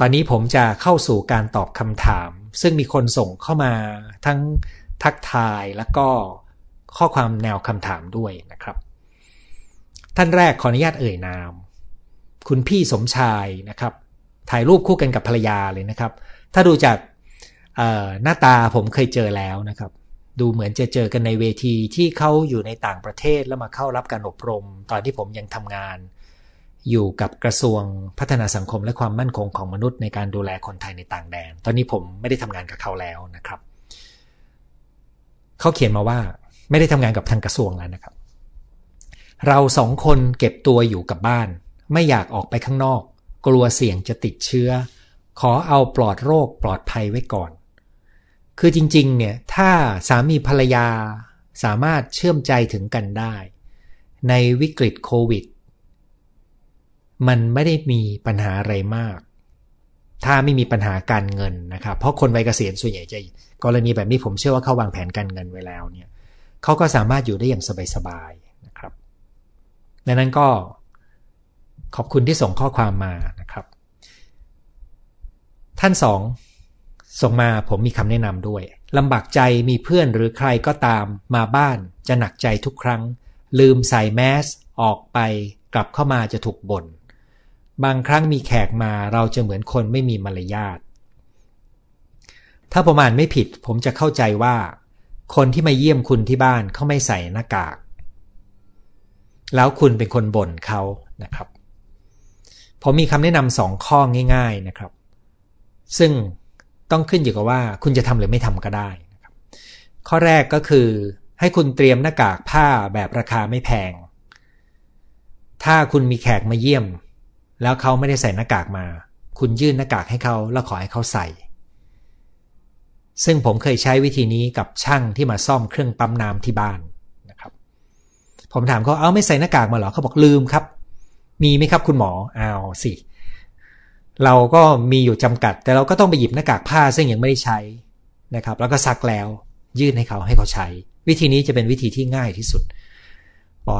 ตอนนี้ผมจะเข้าสู่การตอบคำถาม ซึ่งมีคนส่งเข้ามาทั้งทักทายแล้วก็ข้อความแนวคำถามด้วยนะครับ ท่านแรกขออนุญาตเอ่ยนาม คุณพี่สมชายนะครับ ถ่ายรูปคู่กันกับภรรยาเลยนะครับ ถ้าดูจากหน้าตาผมเคยเจอแล้วนะครับ ดูเหมือนจะเจอกันในเวทีที่เขาอยู่ในต่างประเทศแล้วมาเข้ารับการอบรม ตอนที่ผมยังทำงาน อยู่กับกระทรวงพัฒนาสังคมและความมั่นคงของมนุษย์ในการดูแลคนไทยในต่างแดน ตอนนี้ผมไม่ได้ทำงานกับเขาแล้วนะครับ เขาเขียนมาว่าไม่ได้ทำงานกับทางกระทรวงแล้วนะครับ เราสองคนเก็บตัวอยู่กับบ้าน ไม่อยากออกไปข้างนอก กลัวเสี่ยงจะติดเชื้อ ขอเอาปลอดโรคปลอดภัยไว้ก่อน คือจริงๆเนี่ยถ้าสามีภรรยาสามารถเชื่อมใจถึงกันได้ ในวิกฤตโควิด มันไม่ได้มีปัญหาอะไรมาก ถ้าไม่มีปัญหาการเงินนะครับ เพราะคนวัยเกษียณส่วนใหญ่จะกรณีแบบนี้ผมเชื่อว่าเขาวางแผนการเงินไว้แล้วเนี่ยเขาก็สามารถอยู่ได้อย่างสบายๆนะครับดังนั้นก็ขอบคุณที่ส่งข้อความมานะครับ ท่านสองส่งมาผมมีคำแนะนำด้วยลำบากใจมีเพื่อนหรือใครก็ตามมาบ้านจะหนักใจทุกครั้ง ลืมใส่แมส ออกไปกลับเข้ามาจะถูกบน่น บางครั้งมีแขกมาเราจะเหมือนคนไม่มีมารยาท ถ้าประมาณไม่ผิด ผมจะเข้าใจว่า คนที่มาเยี่ยมคุณที่บ้านเขาไม่ใส่หน้ากาก แล้วคุณเป็นคนบ่นเขานะครับ ผมมีคำแนะนำสองข้อง่าย ๆนะครับ ซึ่งต้องขึ้นอยู่กับว่าคุณจะทำหรือไม่ทำก็ได้นะครับ ข้อแรกก็คือ ให้คุณเตรียมหน้ากากผ้าแบบราคาไม่แพง ถ้าคุณมีแขกมาเยี่ยม แล้วเขาไม่ได้ใส่หน้ากากมา คุณยื่นหน้ากากให้เขาแล้วขอให้เขาใส่ ซึ่งผมเคยใช้วิธีนี้กับช่างที่มาซ่อมเครื่องปั๊มน้ำที่บ้านนะครับ ผมถามเขาเอาไม่ใส่หน้ากากมาหรอเขาบอกลืมครับ มีไหมครับคุณหมอเอาสิเราก็มีอยู่จำกัด แต่เราก็ต้องไปหยิบหน้ากากผ้าซึ่งยังไม่ได้ใช้นะครับ แล้วก็ซักแล้ว ยื่นให้เขาให้เขาใช้ วิธีนี้จะเป็นวิธีที่ง่ายที่สุดพอ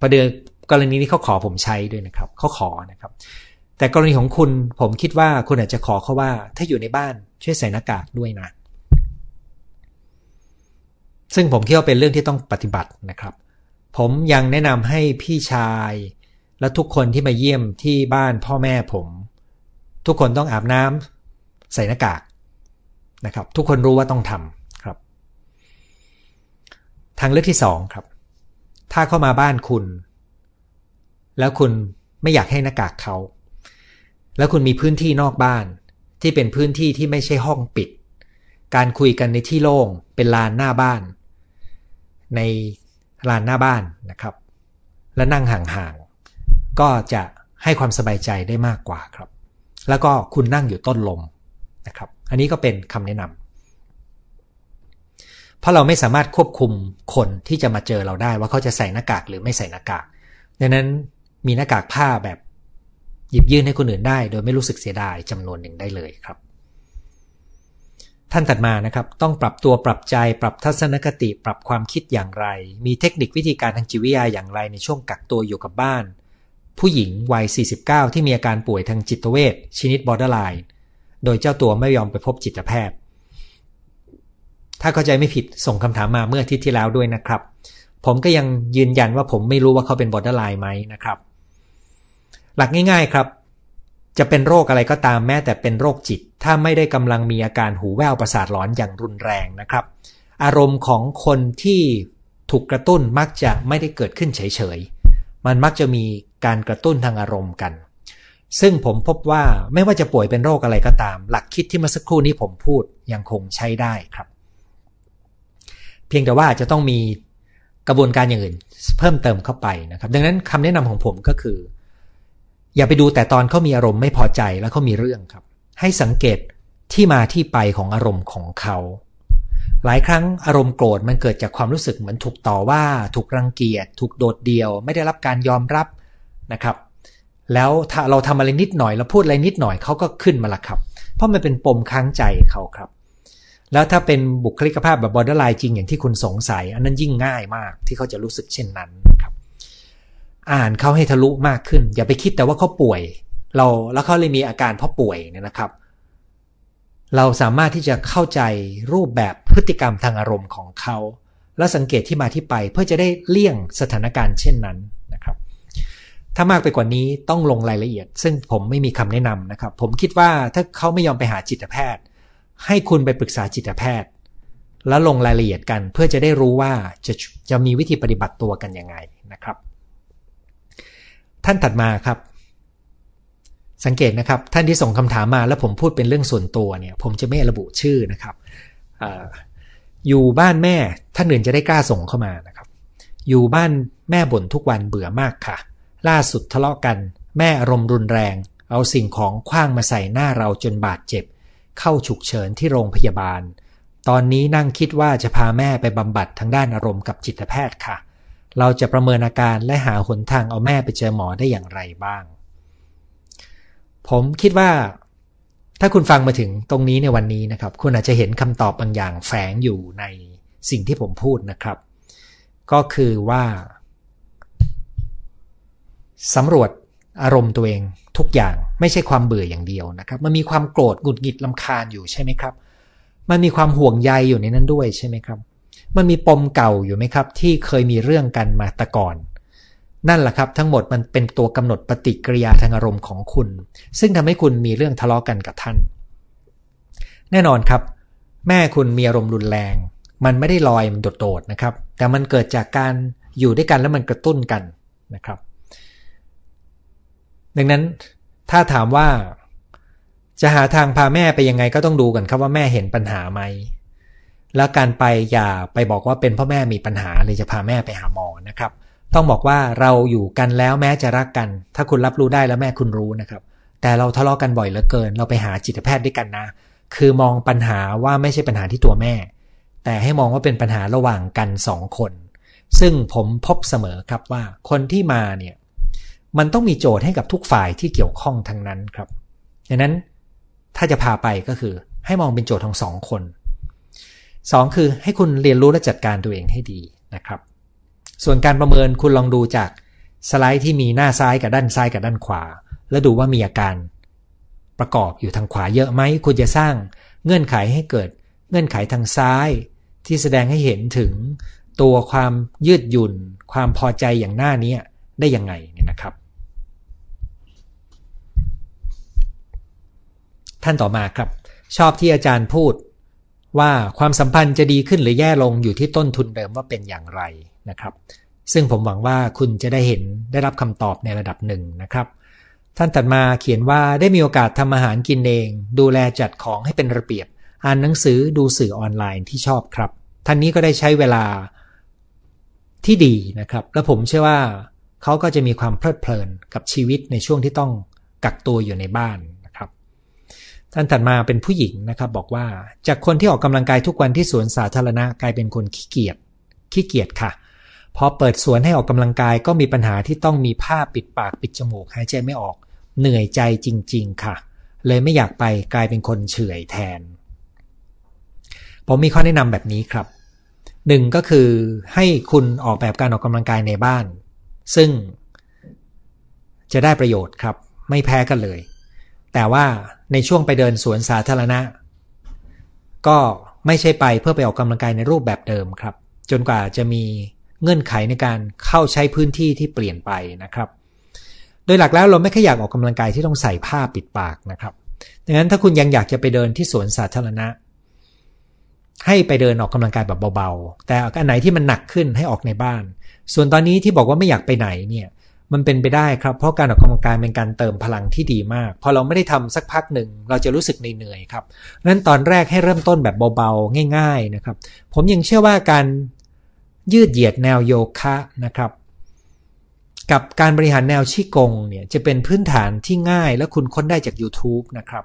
ประเดี๋ยว กรณีนี้เขาขอผมใช้ด้วยนะครับเขาขอนะครับ แต่กรณีของคุณผมคิดว่าคุณอาจจะขอเขาว่า ถ้าอยู่ในบ้านช่วยใส่หน้ากากด้วยนะ ซึ่งผมคิดว่าเป็นเรื่องที่ต้องปฏิบัตินะครับ ผมยังแนะนำให้พี่ชายและทุกคนที่มาเยี่ยมที่บ้านพ่อแม่ผม ทุกคนต้องอาบน้ำใส่หน้ากากนะครับ ทุกคนรู้ว่าต้องทำครับ ทางเลือกที่สองครับ ถ้าเข้ามาบ้านคุณ แล้วคุณไม่อยากให้หน้ากากเขา แล้วคุณมีพื้นที่นอกบ้าน ที่เป็นพื้นที่ที่ไม่ใช่ห้องปิด การคุยกันในที่โล่งเป็นลานหน้าบ้าน ในลานหน้าบ้านนะครับ และนั่งห่างๆก็จะให้ความสบายใจได้มากกว่าครับ แล้วก็คุณนั่งอยู่ต้นลมนะครับ อันนี้ก็เป็นคำแนะนำเพราะเราไม่สามารถควบคุมคนที่จะมาเจอเราได้ว่าเขาจะใส่หน้ากากหรือไม่ใส่หน้ากากดังนั้น มีหน้ากากผ้าแบบ หยิบยื่นให้คนอื่นได้ โดยไม่รู้สึกเสียดายจำนวนหนึ่งได้เลยครับ ท่านถัดมานะครับ ต้องปรับตัวปรับใจปรับทัศนคติ ปรับความคิดอย่างไร มีเทคนิควิธีการทางจิตวิทยาอย่างไรในช่วงกักตัวอยู่กับบ้าน ผู้หญิงวัย 49 ที่มีอาการป่วยทางจิตเวชชนิด borderline โดยเจ้าตัวไม่ยอมไปพบจิตแพทย์ ถ้าเข้าใจไม่ผิดส่งคำถามมาเมื่ออาทิตย์ที่แล้วด้วยนะครับ ผมก็ยังยืนยันว่าผมไม่รู้ว่าเขาเป็น borderline ไหมนะครับ หลักง่าย ๆครับ จะเป็นโรคอะไรก็ตามแม้แต่เป็นโรคจิต ถ้าไม่ได้กำลังมีอาการหูแว่วประสาทหลอนอย่างรุนแรงนะครับ อารมณ์ของคนที่ถูกกระตุ้นมักจะไม่ได้เกิดขึ้นเฉยๆ มันมักจะมีการกระตุ้นทางอารมณ์กัน ซึ่งผมพบว่าไม่ว่าจะป่วยเป็นโรคอะไรก็ตาม หลักคิดที่เมื่อสักครู่นี้ผมพูดยังคงใช้ได้ครับ เพียงแต่ว่าจะต้องมีกระบวนการอย่างอื่น เพิ่มเติมเข้าไปนะครับ ดังนั้นคำแนะนำของผมก็คือ อย่าไปดูแต่ตอนเขามีอารมณ์ไม่พอใจแล้วเขามีเรื่องครับ ให้สังเกตที่มาที่ไปของอารมณ์ของเขา หลายครั้งอารมณ์โกรธมันเกิดจากความรู้สึกเหมือนถูกต่อว่า ถูกรังเกียจ ถูกโดดเดี่ยว ไม่ได้รับการยอมรับนะครับ แล้วถ้าเราทำอะไรนิดหน่อยเราพูดอะไรนิดหน่อยเขาก็ขึ้นมาละครับ เพราะมันเป็นปมค้างใจเขาครับ แล้วถ้าเป็นบุคลิกภาพแบบ borderline จริงอย่างที่คุณสงสัย อันนั้นยิ่งง่ายมากที่เขาจะรู้สึกเช่นนั้นครับ อ่านเขาให้ทะลุมากขึ้น อย่าไปคิดแต่ว่าเขาป่วย เราแล้วเขาเลยมีอาการเพราะป่วยเนี่ยนะครับ เราสามารถที่จะเข้าใจรูปแบบพฤติกรรมทางอารมณ์ของเขา และสังเกตที่มาที่ไปเพื่อจะได้เลี่ยงสถานการณ์เช่นนั้นนะครับ ถ้ามากไปกว่านี้ต้องลงรายละเอียด ซึ่งผมไม่มีคำแนะนำนะครับ ผมคิดว่าถ้าเขาไม่ยอมไปหาจิตแพทย์ ให้คุณไปปรึกษาจิตแพทย์ แล้วลงรายละเอียดกันเพื่อจะได้รู้ว่าจะจะมีวิธีปฏิบัติตัวกันยังไงนะครับ ท่านถัดมาครับ สังเกตนะครับ ท่านที่ส่งคำถามมาแล้วผมพูดเป็นเรื่องส่วนตัวเนี่ย ผมจะไม่ระบุชื่อนะครับออยู่บ้านแม่ท่านอื่นจะได้กล้าส่งเข้ามานะครับ อยู่บ้านแม่บ่นทุกวันเบื่อมากค่ะ ล่าสุดทะเลาะกัน แม่อารมณ์รุนแรง เอาสิ่งของคว้างมาใส่หน้าเราจนบาดเจ็บ เข้าฉุกเฉินที่โรงพยาบาล ตอนนี้นั่งคิดว่าจะพาแม่ไปบำบัดทางด้านอารมณ์กับจิตแพทย์ค่ะ เราจะประเมินอาการและหาหนทางเอาแม่ไปเจอหมอได้อย่างไรบ้าง ผมคิดว่า ถ้าคุณฟังมาถึงตรงนี้ในวันนี้นะครับ คุณอาจจะเห็นคำตอบบางอย่างแฝงอยู่ในสิ่งที่ผมพูดนะครับ ก็คือว่าสำรวจอารมณ์ตัวเองทุกอย่างไม่ใช่ความเบื่ออย่างเดียวนะครับ มันมีความโกรธหงุดหงิดลำคาญอยู่ใช่ไหมครับ มันมีความห่วงใยอยู่ในนั้นด้วยใช่ไหมครับ มันมีปมเก่าอยู่ไหมครับ ที่เคยมีเรื่องกันมาแต่ก่อน นั่นแหละครับ ทั้งหมดมันเป็นตัวกำหนดปฏิกิริยาทางอารมณ์ของคุณ ซึ่งทำให้คุณมีเรื่องทะเลาะกันกับท่าน แน่นอนครับ แม่คุณมีอารมณ์รุนแรง มันไม่ได้ลอยมันโดดๆนะครับ แต่มันเกิดจากการอยู่ด้วยกันแล้วมันกระตุ้นกันนะครับ ดังนั้นถ้าถามว่าจะหาทางพาแม่ไปยังไงก็ต้องดูกันครับว่าแม่เห็นปัญหาไหม แล้วการไปอย่าไปบอกว่าเป็นพ่อแม่มีปัญหาเลยจะพาแม่ไปหาหมอนะครับ ต้องบอกว่าเราอยู่กันแล้วแม้จะรักกัน ถ้าคุณรับรู้ได้แล้วแม่คุณรู้นะครับ แต่เราทะเลาะกันบ่อยเหลือเกิน เราไปหาจิตแพทย์ด้วยกันนะ คือมองปัญหาว่าไม่ใช่ปัญหาที่ตัวแม่ แต่ให้มองว่าเป็นปัญหาระหว่างกันสองคน ซึ่งผมพบเสมอครับว่าคนที่มาเนี่ยมันต้องมีโจทย์ให้กับทุกฝ่ายที่เกี่ยวข้องทั้งนั้นครับดังนั้นถ้าจะพาไปก็คือให้มองเป็นโจทย์ทั้งสองคน สองคือให้คุณเรียนรู้และจัดการตัวเองให้ดีนะครับ ส่วนการประเมินคุณลองดูจากสไลด์ที่มีหน้าซ้ายกับด้านซ้ายกับด้านขวา แล้วดูว่ามีอาการประกอบอยู่ทางขวาเยอะไหมคุณจะสร้างเงื่อนไขให้เกิดเงื่อนไขทางซ้าย ที่แสดงให้เห็นถึงตัวความยืดหยุ่น ความพอใจอย่างหน้านี้ได้ยังไงเนี่ยนะครับ ท่านต่อมาครับ ชอบที่อาจารย์พูด ว่าความสัมพันธ์จะดีขึ้นหรือแย่ลงอยู่ที่ต้นทุนเดิมว่าเป็นอย่างไรนะครับ ซึ่งผมหวังว่าคุณจะได้เห็นได้รับคำตอบในระดับหนึ่งนะครับ ท่านตัดมาเขียนว่าได้มีโอกาสทำอาหารกินเอง ดูแลจัดของให้เป็นระเบียบ อ่านหนังสือดูสื่อออนไลน์ที่ชอบครับ ท่านนี้ก็ได้ใช้เวลาที่ดีนะครับ และผมเชื่อว่าเขาก็จะมีความเพลิดเพลินกับชีวิตในช่วงที่ต้องกักตัวอยู่ในบ้าน ท่านถัดมาเป็นผู้หญิงนะครับบอกว่าจากคนที่ออกกำลังกายทุกวันที่สวนสาธารณะกลายเป็นคนขี้เกียจขี้เกียจค่ะพอเปิดสวนให้ออกกำลังกายก็มีปัญหาที่ต้องมีผ้าปิดปากปิดจมูกหายใจไม่ออก เหนื่อยใจจริง ๆ ค่ะ เลยไม่อยากไปกลายเป็นคนเฉื่อยแทน ผมมีข้อแนะนำแบบนี้ครับหนึ่งก็คือให้คุณออกแบบการออกกำลังกายในบ้าน ซึ่งจะได้ประโยชน์ครับ ไม่แพ้กันเลย แต่ว่าในช่วงไปเดินสวนสาธารณะ ก็ไม่ใช่ไปเพื่อไปออกกำลังกายในรูปแบบเดิมครับ จนกว่าจะมีเงื่อนไขในการเข้าใช้พื้นที่ที่เปลี่ยนไปนะครับ โดยหลักแล้วเราไม่ค่อยอยากออกกำลังกายที่ต้องใส่ผ้าปิดปากนะครับดังนั้นถ้าคุณยังอยากจะไปเดินที่สวนสาธารณะ ให้ไปเดินออกกำลังกายแบบเบาๆ แต่อันไหนที่มันหนักขึ้นให้ออกในบ้าน ส่วนตอนนี้ที่บอกว่าไม่อยากไปไหนเนี่ย มันเป็นไปได้ครับ เพราะการออกกำลังกายเป็นการเติมพลังที่ดีมาก พอเราไม่ได้ทำสักพักหนึ่ง เราจะรู้สึกเหนื่อยครับนั้นตอนแรกให้เริ่มต้นแบบเบาๆ ง่าย ๆนะครับ ผมยังเชื่อว่าการยืดเหยียดแนวโยคะนะครับ กับการบริหารแนวชี้กงเนี่ยจะเป็นพื้นฐานที่ง่ายและคุณค้นได้จาก YouTube นะครับ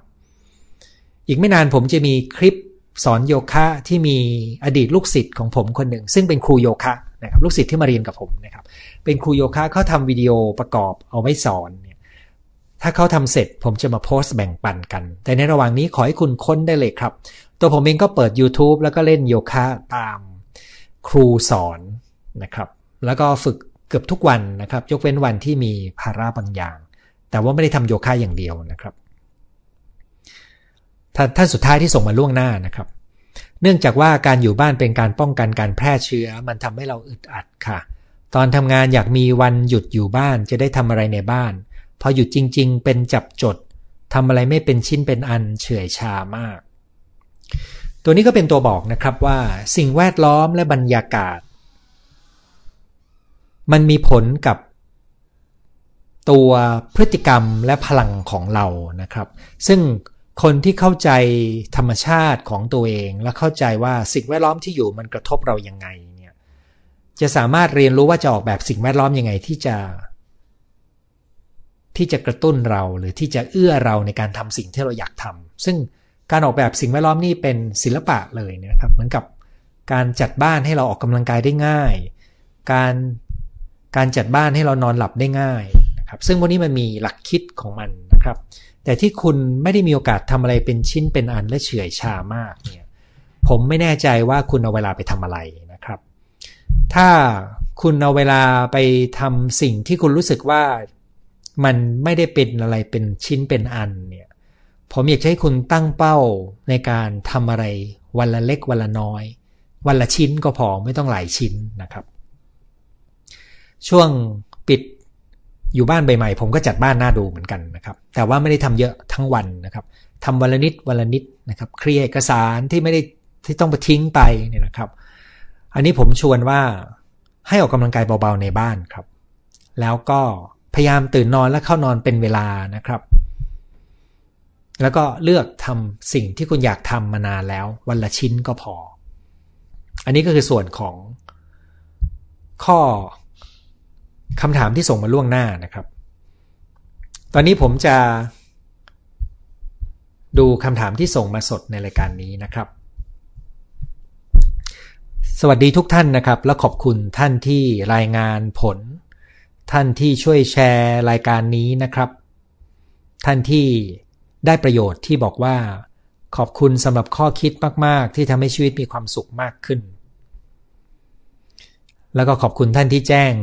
อีกไม่นานผมจะมีคลิปสอนโยคะที่มีอดีตลูกศิษย์ของผมคนหนึ่งซึ่งเป็นครูโยคะนะครับลูกศิษย์ที่มาเรียนกับผมนะครับ เป็นครูโยคะเขาทำวิดีโอประกอบเอาไว้สอนเนี่ยถ้าเขาทำเสร็จผมจะมาโพสต์แบ่งปันกัน แต่ในระหว่างนี้ขอให้คุณค้นได้เลยครับ ตัวผมเองก็เปิด YouTube แล้วก็เล่นโยคะตามครูสอนนะครับ แล้วก็ฝึกเกือบทุกวันนะครับ ยกเว้นวันที่มีภาระบางอย่าง แต่ว่าไม่ได้ทำโยคะอย่างเดียวนะครับท่านสุดท้ายที่ส่งมาล่วงหน้านะครับ เนื่องจากว่าการอยู่บ้านเป็นการป้องกันการแพร่เชื้อ มันทำให้เราอึดอัดค่ะ ตอนทำงานอยากมีวันหยุดอยู่บ้านจะได้ทำอะไรในบ้าน พอหยุดจริง ๆ เป็นจับจดทำอะไรไม่เป็นชิ้นเป็นอันเฉื่อยชามาก ตัวนี้ก็เป็นตัวบอกนะครับว่า สิ่งแวดล้อมและบรรยากาศ มันมีผลกับตัวพฤติกรรมและพลังของเรานะครับ ซึ่งคนที่เข้าใจธรรมชาติของตัวเองและเข้าใจว่าสิ่งแวดล้อมที่อยู่มันกระทบเรายังไง จะสามารถเรียนรู้ว่าจะออกแบบสิ่งแวดล้อมยังไงที่จะ ที่จะกระตุ้นเราหรือที่จะเอื้อเราในการทำสิ่งที่เราอยากทำซึ่งการออกแบบสิ่งแวดล้อมนี่เป็นศิลปะเลยนะครับ เหมือนกับการจัดบ้านให้เราออกกำลังกายได้ง่าย การการจัดบ้านให้เรานอนหลับได้ง่ายนะครับ ซึ่งวันนี้มันมีหลักคิดของมันนะครับ แต่ที่คุณไม่ได้มีโอกาสทำอะไรเป็นชิ้นเป็นอันและเฉื่อยชามากเนี่ยผมไม่แน่ใจว่าคุณเอาเวลาไปทำอะไร ถ้าคุณเอาเวลาไปทำสิ่งที่คุณรู้สึกว่ามันไม่ได้เป็นอะไรเป็นชิ้นเป็นอันเนี่ย ผมอยากให้คุณตั้งเป้าในการทำอะไรวันละเล็กวันละน้อย วันละชิ้นก็พอไม่ต้องหลายชิ้นนะครับ ช่วงปิดอยู่บ้านใหม่ๆผมก็จัดบ้านหน้าดูเหมือนกันนะครับ แต่ว่าไม่ได้ทำเยอะทั้งวันนะครับทำวันละนิดวันละนิดนะครับ เคลียร์เอกสารที่ไม่ได้ที่ต้องไปทิ้งไปเนี่ยนะครับ อันนี้ผมชวนว่าให้ออกกำลังกายเบาๆในบ้านครับ แล้วก็พยายามตื่นนอนและเข้านอนเป็นเวลานะครับ แล้วก็เลือกทำสิ่งที่คุณอยากทำมานานแล้ว วันละชิ้นก็พอ อันนี้ก็คือส่วนของข้อคำถามที่ส่งมาล่วงหน้านะครับ ตอนนี้ผมจะดูคำถามที่ส่งมาสดในรายการนี้นะครับ สวัสดีทุกท่านนะครับ และขอบคุณท่านที่รายงานผล ท่านที่ช่วยแชร์รายการนี้นะครับ ท่านที่ได้ประโยชน์ที่บอกว่า ขอบคุณสำหรับข้อคิดมาก ๆ ที่ทำให้ชีวิตมีความสุขมากขึ้น แล้วก็ขอบคุณท่านที่แจ้ง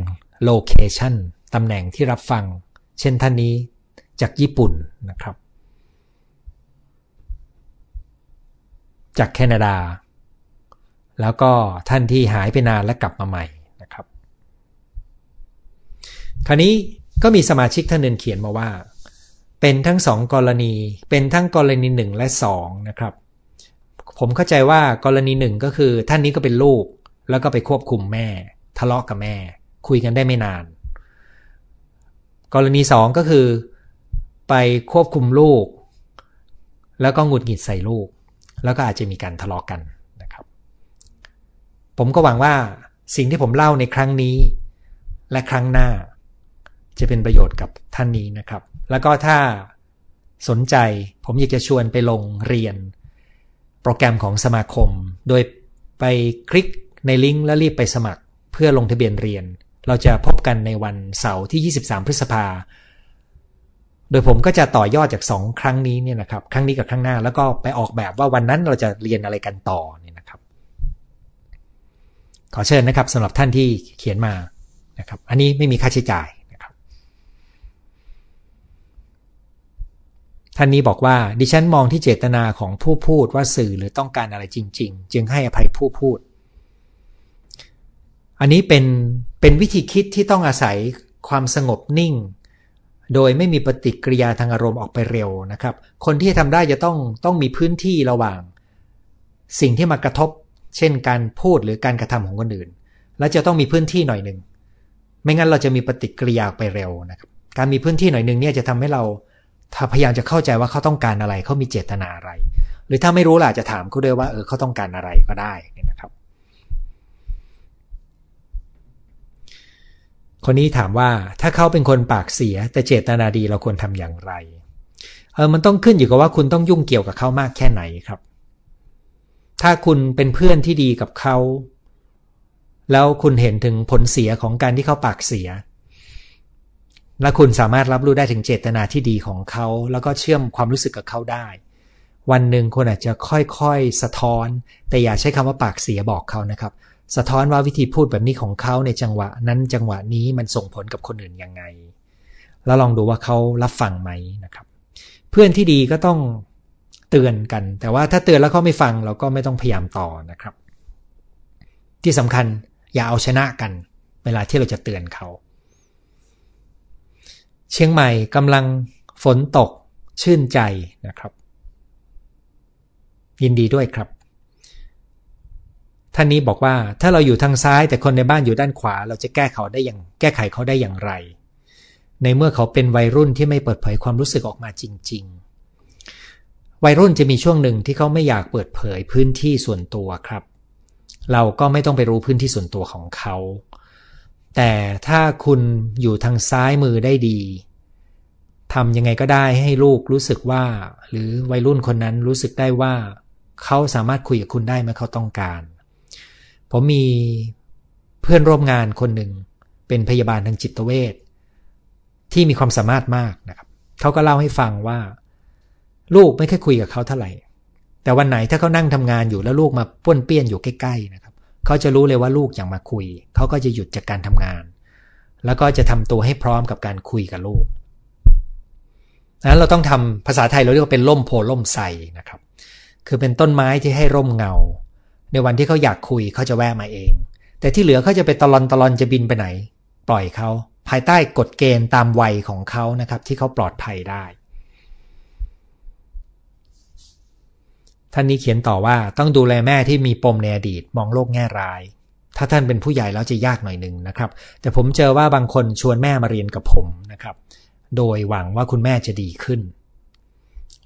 โลเคชันตำแหน่งที่รับฟัง เช่นท่านนี้จากญี่ปุ่นนะครับ จากแคนาดา แล้วก็ท่านที่หายไปนานและกลับมาใหม่นะครับ คราวนี้ก็มีสมาชิกท่านหนึ่งเขียนมาว่า เป็นทั้งสองกรณี เป็นทั้งกรณีหนึ่งและสองนะครับ ผมเข้าใจว่ากรณีหนึ่งก็คือท่านนี้ก็เป็นลูก แล้วก็ไปควบคุมแม่ ทะเลาะกับแม่ คุยกันได้ไม่นาน กรณีสองก็คือ ไปควบคุมลูก แล้วก็หงุดหงิดใส่ลูก แล้วก็อาจจะมีการทะเลาะกกัน ผมก็หวังว่าสิ่งที่ผมเล่าในครั้งนี้ และครั้งหน้า จะเป็นประโยชน์กับท่านนี้นะครับ แล้วก็ถ้าสนใจผมอยากจะชวนไปลงเรียน โปรแกรมของสมาคม โดยไปคลิกในลิงก์แล้วรีบไปสมัคร เพื่อลงทะเบียนเรียน เราจะพบกันในวันเสาร์ที่ 23 พฤษภา โดยผมก็จะต่อยอดจาก 2 ครั้งนี้เนี่ยนะครับ ครั้งนี้กับครั้งหน้า แล้วก็ไปออกแบบว่าวันนั้นเราจะเรียนอะไรกันต่อ ขอเชิญนะครับสำหรับท่านที่เขียนมานะครับ อันนี้ไม่มีค่าใช้จ่ายนะครับ ท่านนี้บอกว่า ดิฉันมองที่เจตนาของผู้พูดว่าสื่อหรือต้องการอะไรจริง ๆ จึงให้อภัยผู้พูด อันนี้เป็นเป็นวิธีคิดที่ต้องอาศัยความสงบนิ่ง โดยไม่มีปฏิกิริยาทางอารมณ์ออกไปเร็วนะครับ คนที่ทำได้จะต้องต้องมีพื้นที่ระหว่าง สิ่งที่มากระทบ เช่นการพูดหรือการกระทำของคนอื่น และจะต้องมีพื้นที่หน่อยหนึ่ง ไม่งั้นเราจะมีปฏิกิริยาไปเร็วนะครับ การมีพื้นที่หน่อยหนึ่งเนี่ยจะทำให้เราพยายามจะเข้าใจว่าเขาต้องการอะไร เขามีเจตนาอะไร หรือถ้าไม่รู้ล่ะจะถามเขาด้วยว่าเออเขาต้องการอะไรก็ได้นะครับ คนนี้ถามว่าถ้าเขาเป็นคนปากเสีย แต่เจตนาดีเราควรทำอย่างไร เออมันต้องขึ้นอยู่กับว่าคุณต้องยุ่งเกี่ยวกับเขามากแค่ไหนครับ ถ้าคุณเป็นเพื่อนที่ดีกับเขา แล้วคุณเห็นถึงผลเสียของการที่เขาปากเสีย และคุณสามารถรับรู้ได้ถึงเจตนาที่ดีของเขา แล้วก็เชื่อมความรู้สึกกับเขาได้ วันหนึ่งคุณอาจจะค่อยๆ สะท้อน แต่อย่าใช้คำว่าปากเสียบอกเขานะครับ สะท้อนว่าวิธีพูดแบบนี้ของเขาในจังหวะ นั้นจังหวะนี้มันส่งผลกับคนอื่นยังไง แล้วลองดูว่าเขารับฟังไหมนะครับ เพื่อนที่ดีก็ต้อง เตือนกัน แต่ว่าถ้าเตือนแล้วเขาไม่ฟังเราก็ไม่ต้องพยายามต่อนะครับ ที่สำคัญอย่าเอาชนะกัน เวลาที่เราจะเตือนเขา เชียงใหม่กำลังฝนตกชื่นใจนะครับ ยินดีด้วยครับ ท่านนี้บอกว่าถ้าเราอยู่ทางซ้ายแต่คนในบ้านอยู่ด้านขวา เราจะแก้เขาได้อย่างแก้ไขเขาได้อย่างไร ในเมื่อเขาเป็นวัยรุ่นที่ไม่เปิดเผยความรู้สึกออกมาจริง ๆ วัยรุ่นจะมีช่วงหนึ่งที่เขาไม่อยากเปิดเผยพื้นที่ส่วนตัวครับ เราก็ไม่ต้องไปรู้พื้นที่ส่วนตัวของเขา แต่ถ้าคุณอยู่ทางซ้ายมือได้ดีทำยังไงก็ได้ให้ลูกรู้สึกว่า หรือวัยรุ่นคนนั้นรู้สึกได้ว่า เขาสามารถคุยกับคุณได้เมื่อเขาต้องการ ผมมีเพื่อนร่วมงานคนหนึ่งเป็นพยาบาลทางจิตเวชที่มีความสามารถมากนะครับ เขาก็เล่าให้ฟังว่า ลูกไม่ค่อยคุยกับเขาเท่าไหร่ แต่วันไหนถ้าเขานั่งทำงานอยู่แล้วลูกมาป้วนเปี้ยนอยู่ใกล้ๆนะครับเขาจะรู้เลยว่าลูกอยากมาคุย เขาก็จะหยุดจากการทำงาน แล้วก็จะทำตัวให้พร้อมกับการคุยกับลูกนั้นเราต้องทำภาษาไทยเราเรียกว่าเป็นร่มโพล่มใสนะครับ คือเป็นต้นไม้ที่ให้ร่มเงา ในวันที่เขาอยากคุยเขาจะแวะมาเอง แต่ที่เหลือเขาจะไปตลอนตลอนจะบินไปไหน ปล่อยเขาภายใต้กฎเกณฑ์ตามวัยของเขานะครับ ที่เขาปลอดภัยได้ ท่านนี้เขียนต่อว่าต้องดูแลแม่ที่มีปมในอดีตมองโลกแง่ร้าย ถ้าท่านเป็นผู้ใหญ่แล้วจะยากหน่อยหนึ่งนะครับ แต่ผมเจอว่าบางคนชวนแม่มาเรียนกับผมนะครับ โดยหวังว่าคุณแม่จะดีขึ้น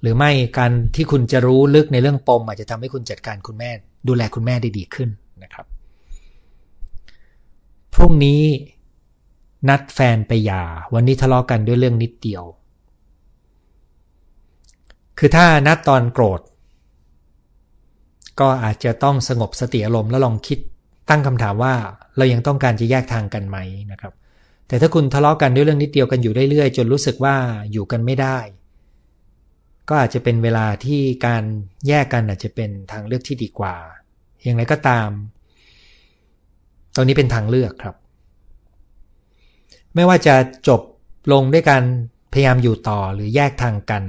หรือไม่การที่คุณจะรู้ลึกในเรื่องปม อาจจะทำให้คุณจัดการคุณแม่ ดูแลคุณแม่ได้ดีขึ้นนะครับพรุ่งนี้นัดแฟนไปหย่า วันนี้ทะเลาะกันด้วยเรื่องนิดเดียว คือถ้านัดตอนโกรธ ก็อาจจะต้องสงบสติอารมณ์แล้วลองคิดตั้งคำถามว่าเรายังต้องการจะแยกทางกันไหมนะครับ แต่ถ้าคุณทะเลาะกันด้วยเรื่องนิดเดียวกันอยู่เรื่อยๆ จนรู้สึกว่าอยู่กันไม่ได้ ก็อาจจะเป็นเวลาที่การแยกกันอาจจะเป็นทางเลือกที่ดีกว่า อย่างไรก็ตาม ตรงนี้เป็นทางเลือกครับ ไม่ว่าจะจบลงด้วยการพยายามอยู่ต่อหรือแยกทางกัน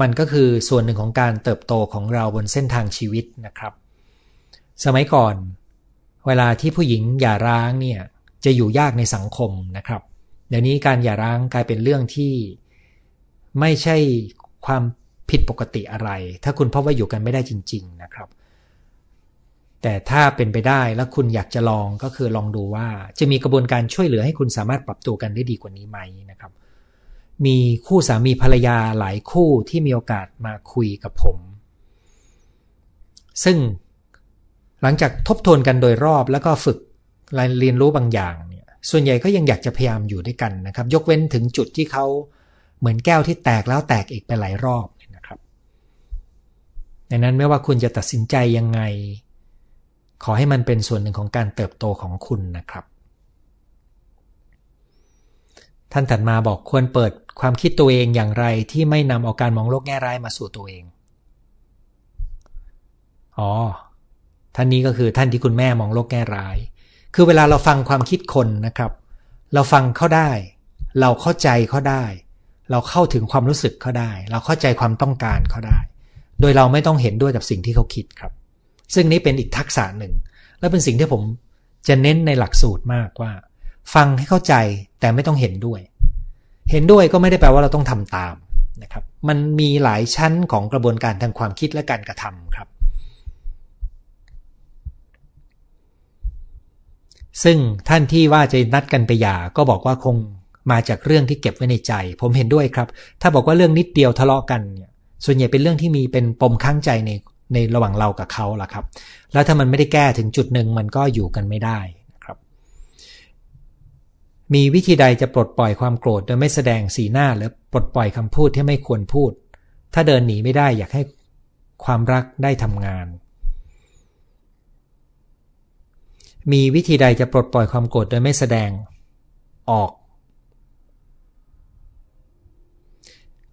มันก็คือส่วนหนึ่งของการเติบโตของเราบนเส้นทางชีวิตนะครับ สมัยก่อน เวลาที่ผู้หญิงหย่าร้างเนี่ยจะอยู่ยากในสังคมนะครับ เดี๋ยวนี้การหย่าร้างกลายเป็นเรื่องที่ไม่ใช่ความผิดปกติอะไร ถ้าคุณพบว่าอยู่กันไม่ได้จริง ๆนะครับ แต่ถ้าเป็นไปได้แล้วคุณอยากจะลองก็คือลองดูว่าจะมีกระบวนการช่วยเหลือให้คุณสามารถปรับตัวกันได้ดีกว่านี้ไหม มีคู่สามีภรรยาหลายคู่ที่มีโอกาสมาคุยกับผม ซึ่งหลังจากทบทวนกันโดยรอบแล้วก็ฝึกเรียนรู้บางอย่างเนี่ยส่วนใหญ่ก็ยังอยากจะพยายามอยู่ด้วยกันนะครับ ยกเว้นถึงจุดที่เขาเหมือนแก้วที่แตกแล้วแตกอีกไปหลายรอบนะครับดังนั้นไม่ว่าคุณจะตัดสินใจยังไง ขอให้มันเป็นส่วนหนึ่งของการเติบโตของคุณนะครับ ท่านถัดมาบอกควรเปิดความคิดตัวเองอย่างไรที่ไม่นำเอาการมองโลกแง่ร้ายมาสู่ตัวเอง อ๋อ ท่านนี้ก็คือท่านที่คุณแม่มองโลกแง่ร้าย คือเวลาเราฟังความคิดคนนะครับ เราฟังเขาได้ เราเข้าใจเขาได้ เราเข้าถึงความรู้สึกเขาได้ เราเข้าใจความต้องการเขาได้ โดยเราไม่ต้องเห็นด้วยกับสิ่งที่เขาคิดครับ ซึ่งนี้เป็นอีกทักษะหนึ่ง และเป็นสิ่งที่ผมจะเน้นในหลักสูตรมากว่า ฟังให้เข้าใจแต่ไม่ต้องเห็นด้วย เห็นด้วยก็ไม่ได้แปลว่าเราต้องทำตามนะครับ มันมีหลายชั้นของกระบวนการทางความคิดและการกระทำครับ ซึ่งท่านที่ว่าจะนัดกันไปหย่าก็บอกว่าคงมาจากเรื่องที่เก็บไว้ในใจ ผมเห็นด้วยครับ ถ้าบอกว่าเรื่องนิดเดียวทะเลาะกันเนี่ยส่วนใหญ่เป็นเรื่องที่มีเป็นปมข้างใจในในระหว่างเรากับเขาล่ะครับ แล้วถ้ามันไม่ได้แก้ถึงจุดหนึ่งมันก็อยู่กันไม่ได้ มีวิธีใดจะปลดปล่อยความโกรธโดยไม่แสดงสีหน้าหรือปลดปล่อยคำพูดที่ไม่ควรพูด ถ้าเดินหนีไม่ได้อยากให้ความรักได้ทำงาน มีวิธีใดจะปลดปล่อยความโกรธโดยไม่แสดงออก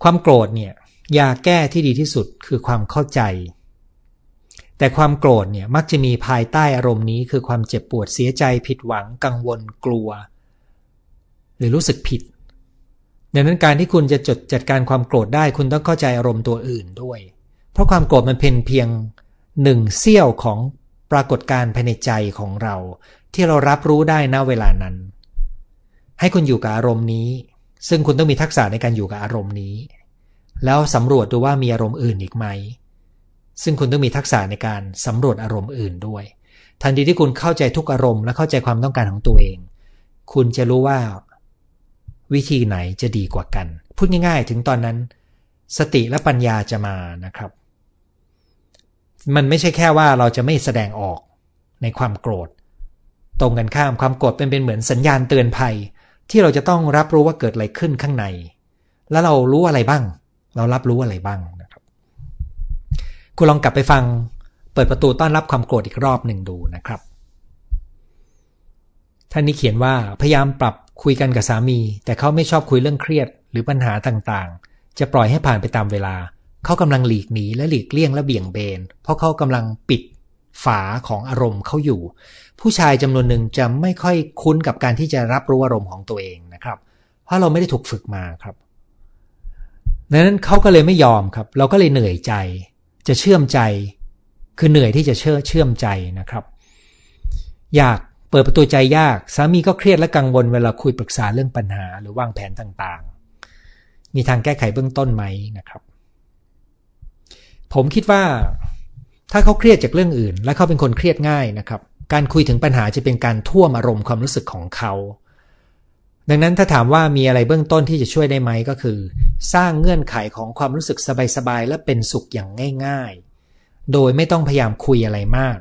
ความโกรธเนี่ยยาแก้ที่ดีที่สุดคือความเข้าใจ แต่ความโกรธเนี่ยมักจะมีภายใต้อารมณ์นี้คือความเจ็บปวดเสียใจผิดหวังกังวลกลัว หรือรู้สึกผิด ดังนั้นการที่คุณจะจดจัดการความโกรธได้คุณต้องเข้าใจอารมณ์ตัวอื่นด้วย เพราะความโกรธมันเป็นเพียงหนึ่งเสี้ยวของปรากฏการณ์ภายในใจของเรา ที่เรารับรู้ได้ณเวลานั้น ให้คุณอยู่กับอารมณ์นี้ ซึ่งคุณต้องมีทักษะในการอยู่กับอารมณ์นี้ แล้วสำรวจดูว่ามีอารมณ์อื่นอีกไหม ซึ่งคุณต้องมีทักษะในการสำรวจอารมณ์อื่นด้วย ทันทีที่คุณเข้าใจทุกอารมณ์และเข้าใจความต้องการของตัวเอง คุณจะรู้ว่า วิธีไหนจะดีกว่ากัน พูดง่ายๆ ถึงตอนนั้น สติและปัญญาจะมานะครับ มันไม่ใช่แค่ว่าเราจะไม่แสดงออกในความโกรธ ตรงกันข้ามความโกรธเป็นเป็นเหมือนสัญญาณเตือนภัย ที่เราจะต้องรับรู้ว่าเกิดอะไรขึ้นข้างใน แล้วเรารู้อะไรบ้าง เรารับรู้อะไรบ้างนะครับ คุณลองกลับไปฟัง เปิดประตูต้อนรับความโกรธอีกรอบหนึ่งดูนะครับท่านนี้เขียนว่าพยายามปรับคุยกันกับสามี แต่เขาไม่ชอบคุยเรื่องเครียดหรือปัญหาต่างๆ จะปล่อยให้ผ่านไปตามเวลา เขากำลังหลีกหนีและหลีกเลี่ยงและเบี่ยงเบน เพราะเขากำลังปิดฝาของอารมณ์เขาอยู่ ผู้ชายจำนวนหนึ่งจะไม่ค่อยคุ้นกับการที่จะรับรู้อารมณ์ของตัวเองนะครับ เพราะเราไม่ได้ถูกฝึกมาครับดังนั้นเขาก็เลยไม่ยอมครับ เราก็เลยเหนื่อยใจ จะเชื่อมใจ คือเหนื่อยที่จะเชื่อเชื่อมใจนะครับ อยาก เปิดประตูใจยาก สามีก็เครียดและกังวลเวลาคุยปรึกษาเรื่องปัญหาหรือวางแผนต่างๆ มีทางแก้ไขเบื้องต้นไหมนะครับ ผมคิดว่า ถ้าเขาเครียดจากเรื่องอื่น และเขาเป็นคนเครียดง่ายนะครับ การคุยถึงปัญหาจะเป็นการท่วมอารมณ์ความรู้สึกของเขา ดังนั้นถ้าถามว่ามีอะไรเบื้องต้นที่จะช่วยได้ไหมก็คือ สร้างเงื่อนไขของความรู้สึกสบายๆและเป็นสุขอย่างง่าย ๆ โดยไม่ต้องพยายามคุยอะไรมาก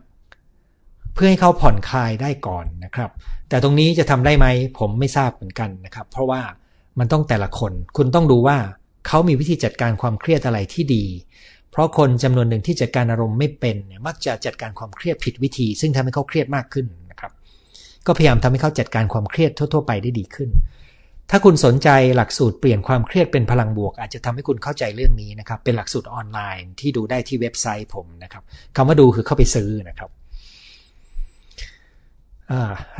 พื่อให้เขาผ่อนคลายได้ก่อนนะครับ แต่ตรงนี้จะทำได้ไหมผมไม่ทราบเหมือนกันนะครับ เพราะว่ามันต้องแต่ละคนคุณต้องดูว่าเขามีวิธีจัดการความเครียดอะไรที่ดี เพราะคนจำนวนหนึ่งที่จัดการอารมณ์ไม่เป็นเนี่ยมักจะจัดการความเครียดผิดวิธี ซึ่งทำให้เขาเครียดมากขึ้นนะครับ ก็พยายามทำให้เขาจัดการความเครียดทั่ว ๆ ไปได้ดีขึ้น ถ้าคุณสนใจหลักสูตรเปลี่ยนความเครียดเป็นพลังบวก อาจจะทำให้คุณเข้าใจเรื่องนี้นะครับ เป็นหลักสูตรออนไลน์ที่ดูได้ที่เว็บไซต์ผมนะครับคำว่าดูคือเข้าไปซื้อนะครับ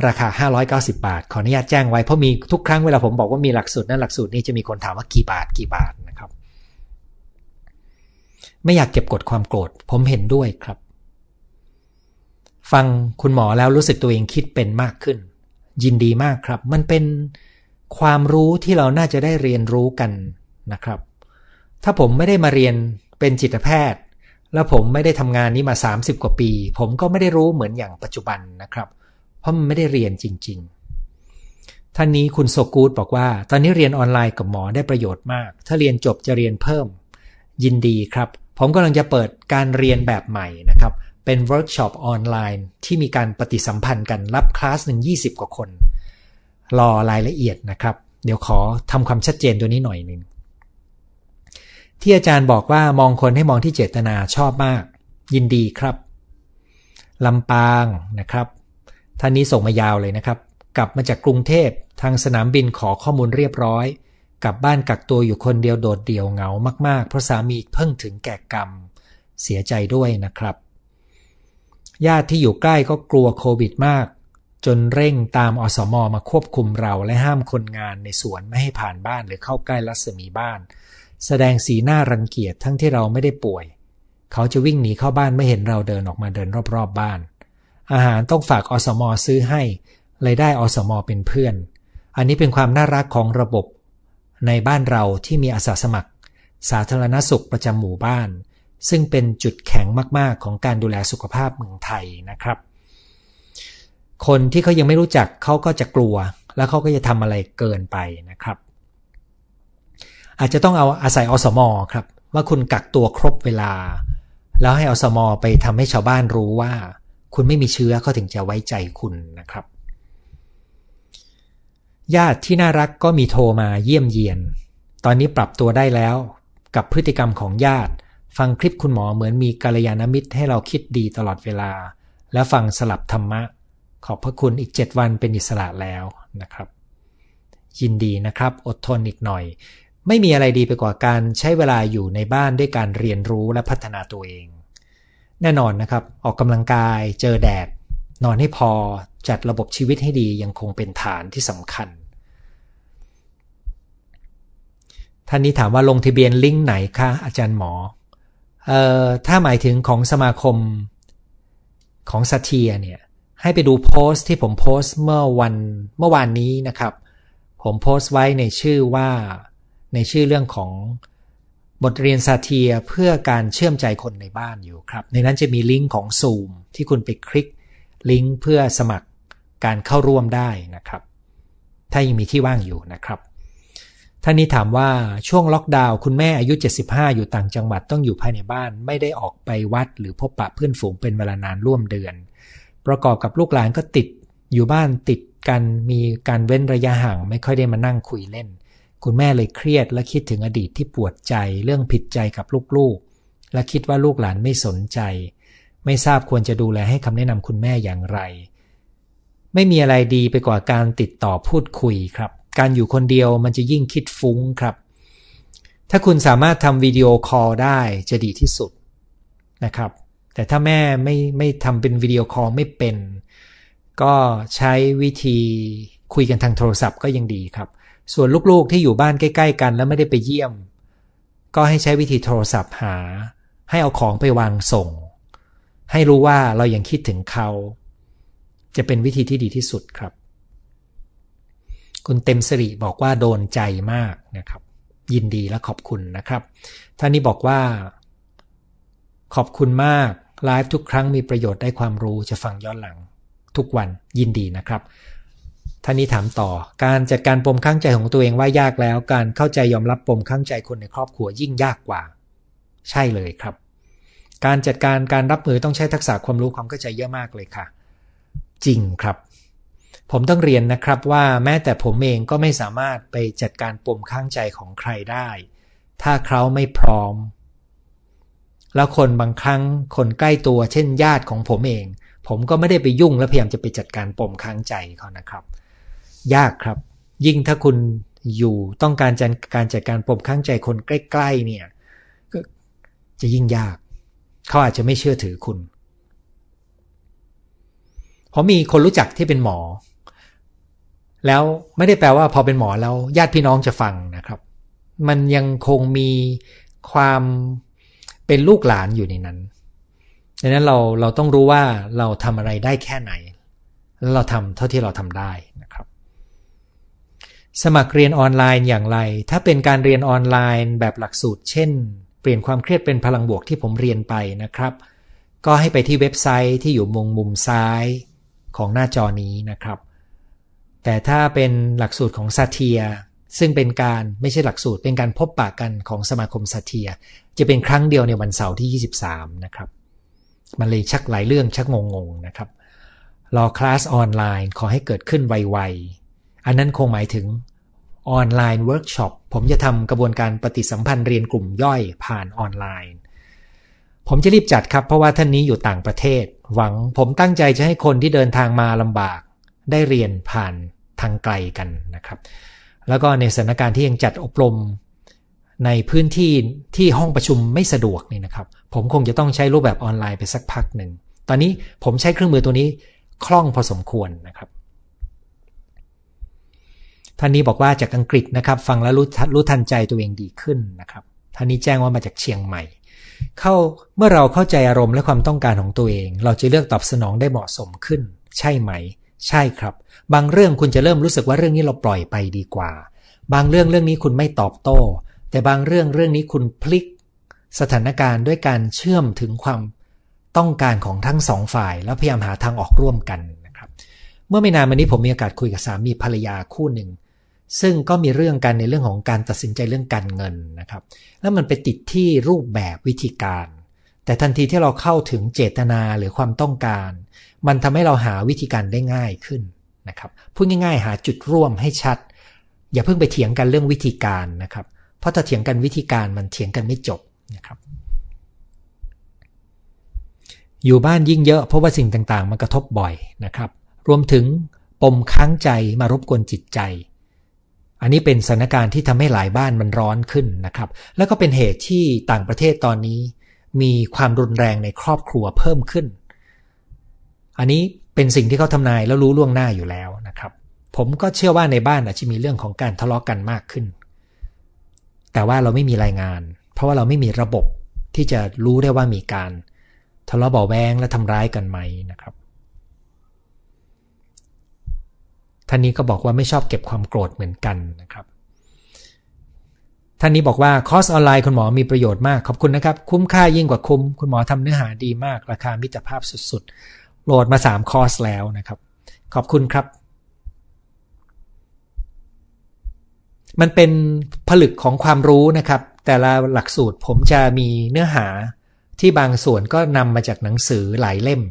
ราคา 590 บาท ขออนุญาตแจ้งไว้เพราะมีทุกครั้งเวลาผมบอกว่ามีหลักสูตรนั้นหลักสูตรนี้จะมีคนถามว่ากี่บาทกี่บาทนะครับ ไม่อยากเก็บกดความโกรธ ผมเห็นด้วยครับ ฟังคุณหมอแล้วรู้สึกตัวเองคิดเป็นมากขึ้น ยินดีมากครับ มันเป็นความรู้ที่เราน่าจะได้เรียนรู้กันนะครับ ถ้าผมไม่ได้มาเรียนเป็นจิตแพทย์ แล้วผมไม่ได้ทำงานนี้มา 30 กว่าปี ผมก็ไม่ได้รู้เหมือนอย่างปัจจุบันนะครับ เพราะมันไม่ได้เรียนจริง ๆ ท่านนี้คุณโซกูดบอกว่า ตอนนี้เรียนออนไลน์กับหมอได้ประโยชน์มาก ถ้าเรียนจบจะเรียนเพิ่ม ยินดีครับ ผมกำลังจะเปิดการเรียนแบบใหม่นะครับ เป็นเวิร์กช็อปออนไลน์ที่มีการปฏิสัมพันธ์กันรับคลาสหนึ่ง20 กว่าคน รอรายละเอียดนะครับ เดี๋ยวขอทำความชัดเจนตัวนี้หน่อยหนึ่งที่อาจารย์บอกว่ามองคนให้มองที่เจตนาชอบมาก ยินดีครับลำปางนะครับ ท่านนี้ส่งมายาวเลยนะครับ กลับมาจากกรุงเทพทางสนามบินขอข้อมูลเรียบร้อย กลับบ้านกักตัวอยู่คนเดียวโดดเดี่ยวเหงามากๆ เพราะสามีเพิ่งถึงแก่กรรม เสียใจด้วยนะครับ ญาติที่อยู่ใกล้ก็กลัวโควิดมาก จนเร่งตามอสมอมาควบคุมเราและห้ามคนงานในสวนไม่ให้ผ่านบ้านหรือเข้าใกล้รัศมีบ้าน แสดงสีหน้ารังเกียจทั้งที่เราไม่ได้ป่วย เขาจะวิ่งหนีเข้าบ้านไม่เห็นเราเดินออกมาเดินรอบๆบบ้าน อาหารต้องฝากอสมอซื้อให้เลยได้อสมอเป็นเพื่อน อันนี้เป็นความน่ารักของระบบ ในบ้านเราที่มีอาสาสมัคร สาธารณสุขประจำหมู่บ้าน ซึ่งเป็นจุดแข็งมาก ๆ ของการดูแลสุขภาพเมืองไทยนะครับ คนที่เขายังไม่รู้จักเขาก็จะกลัว แล้วเขาก็จะทำอะไรเกินไปนะครับ อาจจะต้องเอาอาศัยอสมอครับ ว่าคุณกักตัวครบเวลา แล้วให้อสมอไปทำให้ชาวบ้านรู้ว่า คุณไม่มีเชื้อเขาถึงจะไว้ใจคุณนะครับ ญาติที่น่ารักก็มีโทรมาเยี่ยมเยียน ตอนนี้ปรับตัวได้แล้ว กับพฤติกรรมของญาติ ฟังคลิปคุณหมอเหมือนมีกาลยานมิตรให้เราคิดดีตลอดเวลา และฟังสลับธรรมะ ขอบพระคุณอีกเจ็ดวันเป็นอิสระแล้วนะครับ ยินดีนะครับอดทนอีกหน่อย ไม่มีอะไรดีไปกว่าการใช้เวลาอยู่ในบ้านด้วยการเรียนรู้และพัฒนาตัวเอง แน่นอนนะครับ ออกกำลังกายเจอแดด นอนให้พอจัดระบบชีวิตให้ดียังคงเป็นฐานที่สำคัญ ท่านนี้ถามว่าลงทะเบียนลิงก์ไหนคะอาจารย์หมอเอ่อถ้าหมายถึงของสมาคมของซาเทียเนี่ยให้ไปดูโพสต์ที่ผมโพสต์เมื่อวันเมื่อวานนี้นะครับ ผมโพสต์ไว้ในชื่อว่าในชื่อเรื่องของ บทเรียนซาเทียเพื่อการเชื่อมใจคนในบ้านอยู่ครับ ในนั้นจะมีลิงก์ของ Zoom ที่คุณไปคลิกลิงก์เพื่อสมัครการเข้าร่วมได้นะครับ ถ้ายังมีที่ว่างอยู่นะครับ ท่านนี้ถามว่าช่วงล็อกดาวน์คุณแม่อายุ 75 อยู่ต่างจังหวัดต้องอยู่ภายในบ้าน ไม่ได้ออกไปวัดหรือพบปะเพื่อนฝูงเป็นเวลานานร่วมเดือน ประกอบกับลูกหลานก็ติดอยู่บ้านติดกันมีการเว้นระยะห่างไม่ค่อยได้มานั่งคุยเล่น คุณแม่เลยเครียดและคิดถึงอดีตที่ปวดใจเรื่องผิดใจกับลูกๆ และคิดว่าลูกหลานไม่สนใจ ไม่ทราบควรจะดูแลให้คำแนะนำคุณแม่อย่างไร ไม่มีอะไรดีไปกว่าการติดต่อพูดคุยครับ การอยู่คนเดียวมันจะยิ่งคิดฟุ้งครับ ถ้าคุณสามารถทำวิดีโอคอลได้จะดีที่สุดนะครับ แต่ถ้าแม่ไม่ไม่ทำเป็นวิดีโอคอลไม่เป็น ก็ใช้วิธีคุยกันทางโทรศัพท์ก็ยังดีครับ ส่วนลูกๆที่อยู่บ้านใกล้ ๆ กันแล้วไม่ได้ไปเยี่ยม ก็ให้ใช้วิธีโทรศัพท์หา ให้เอาของไปวางส่ง ให้รู้ว่าเรายังคิดถึงเขา จะเป็นวิธีที่ดีที่สุดครับ คุณเต็มสิริบอกว่าโดนใจมากนะครับ ยินดีและขอบคุณนะครับท่านนี้บอกว่า ขอบคุณมากไลฟ์ทุกครั้งมีประโยชน์ได้ความรู้จะฟังย้อนหลังทุกวันยินดีนะครับ ท่านนี้ถามต่อ การจัดการปมข้างใจของตัวเองว่ายากแล้ว การเข้าใจยอมรับปมข้างใจคนในครอบครัวยิ่งยากกว่า ใช่เลยครับ การจัดการการรับมือต้องใช้ทักษะความรู้ความเข้าใจเยอะมากเลยค่ะ จริงครับ ผมต้องเรียนนะครับว่าแม้แต่ผมเองก็ไม่สามารถไปจัดการปมข้างใจของใครได้ ถ้าเขาไม่พร้อม แล้วคนบางครั้งคนใกล้ตัวเช่นญาติของผมเอง ผมก็ไม่ได้ไปยุ่งและพยายามจะไปจัดการปมข้างใจเขานะครับ ยากครับ ยิ่งถ้าคุณอยู่ต้องการจัดการจัดการปมข้างใจคนใกล้ ๆ เนี่ยก็จะยิ่งยาก เขาอาจจะไม่เชื่อถือคุณผมมีคนรู้จักที่เป็นหมอ แล้วไม่ได้แปลว่าพอเป็นหมอแล้วญาติพี่น้องจะฟังนะครับ มันยังคงมีความเป็นลูกหลานอยู่ในนั้นดังนั้นเราเราต้องรู้ว่าเราทำอะไรได้แค่ไหน แล้วเราทำเท่าที่เราทำได้นะครับ สมัครเรียนออนไลน์อย่างไร ถ้าเป็นการเรียนออนไลน์แบบหลักสูตร เช่น เปลี่ยนความเครียดเป็นพลังบวกที่ผมเรียนไปนะครับ ก็ให้ไปที่เว็บไซต์ที่อยู่มุมมุมซ้ายของหน้าจอนี้นะครับ แต่ถ้าเป็นหลักสูตรของซาเทีย ซึ่งเป็นการไม่ใช่หลักสูตรเป็นการพบปะกันของสมาคมซาเทีย จะเป็นครั้งเดียวในวันเสาร์ที่ 23 นะครับ มันเลยชักหลายเรื่องชักงงๆนะครับ รอคลาสออนไลน์ขอให้เกิดขึ้นไวๆ อันนั้นคงหมายถึงออนไลน์เวิร์กช็อปผมจะทำกระบวนการปฏิสัมพันธ์เรียนกลุ่มย่อยผ่านออนไลน์ ผมจะรีบจัดครับเพราะว่าท่านนี้อยู่ต่างประเทศ หวังผมตั้งใจจะให้คนที่เดินทางมาลำบาก ได้เรียนผ่านทางไกลกันนะครับ แล้วก็ในสถานการณ์ที่ยังจัดอบรมในพื้นที่ที่ห้องประชุมไม่สะดวกนี่นะครับ ผมคงจะต้องใช้รูปแบบออนไลน์ไปสักพักหนึ่ง ตอนนี้ผมใช้เครื่องมือตัวนี้คล่องพอสมควรนะครับ ท่านนี้บอกว่าจากอังกฤษนะครับ ฟังแล้วรู้รู้ทันใจตัวเองดีขึ้นนะครับท่านนี้แจ้งว่ามาจากเชียงใหม่ เข้าเมื่อเราเข้าใจอารมณ์และความต้องการของตัวเอง เราจะเลือกตอบสนองได้เหมาะสมขึ้น ใช่ไหม ใช่ครับ บางเรื่องคุณจะเริ่มรู้สึกว่าเรื่องนี้เราปล่อยไปดีกว่า บางเรื่องเรื่องนี้คุณไม่ตอบโต้ แต่บางเรื่องเรื่องนี้คุณพลิก สถานการณ์ด้วยการเชื่อมถึงความต้องการของทั้งสองฝ่าย แล้วพยายามหาทางออกร่วมกันนะครับ เมื่อไม่นานมานี้ผมมีโอกาสคุยกับสามีภรรยาคู่หนึ่ง ซึ่งก็มีเรื่องกันในเรื่องของการตัดสินใจเรื่องการเงินนะครับ แล้วมันไปติดที่รูปแบบวิธีการ แต่ทันทีที่เราเข้าถึงเจตนาหรือความต้องการ มันทำให้เราหาวิธีการได้ง่ายขึ้นนะครับพูดง่ายๆ หาจุดร่วมให้ชัด อย่าเพิ่งไปเถียงกันเรื่องวิธีการนะครับ เพราะถ้าเถียงกันวิธีการมันเถียงกันไม่จบนะครับ อยู่บ้านยิ่งเยอะเพราะว่าสิ่งต่างๆ มันกระทบบ่อยนะครับ รวมถึงปมค้างใจมารบกวนจิตใจ อันนี้เป็นสถานการณ์ที่ทำให้หลายบ้านมันร้อนขึ้นนะครับ แล้วก็เป็นเหตุที่ต่างประเทศตอนนี้ มีความรุนแรงในครอบครัวเพิ่มขึ้น อันนี้เป็นสิ่งที่เขาทำนายแล้วรู้ล่วงหน้าอยู่แล้วนะครับ ผมก็เชื่อว่าในบ้านอาจจะมีเรื่องของการทะเลาะกกันมากขึ้น แต่ว่าเราไม่มีรายงาน เพราะว่าเราไม่มีระบบที่จะรู้ได้ว่ามีการทะเลาะเบาแวงและทำร้ายกันไหมนะครับ ท่านนี้ก็บอกว่าไม่ชอบเก็บความโกรธเหมือนกันนะครับ ท่านนี้บอกว่าคอร์สออนไลน์คุณหมอมีประโยชน์มากขอบคุณนะครับ คุ้มค่ายิ่งกว่าคุ้ม คุณหมอทำเนื้อหาดีมาก ราคามิตรภาพสุดๆโหลดมา3คอร์สแล้วนะครับ ขอบคุณครับ มันเป็นผลึกของความรู้นะครับ แต่ละหลักสูตรผมจะมีเนื้อหาที่บางส่วนก็นำมาจากหนังสือหลายเล่ม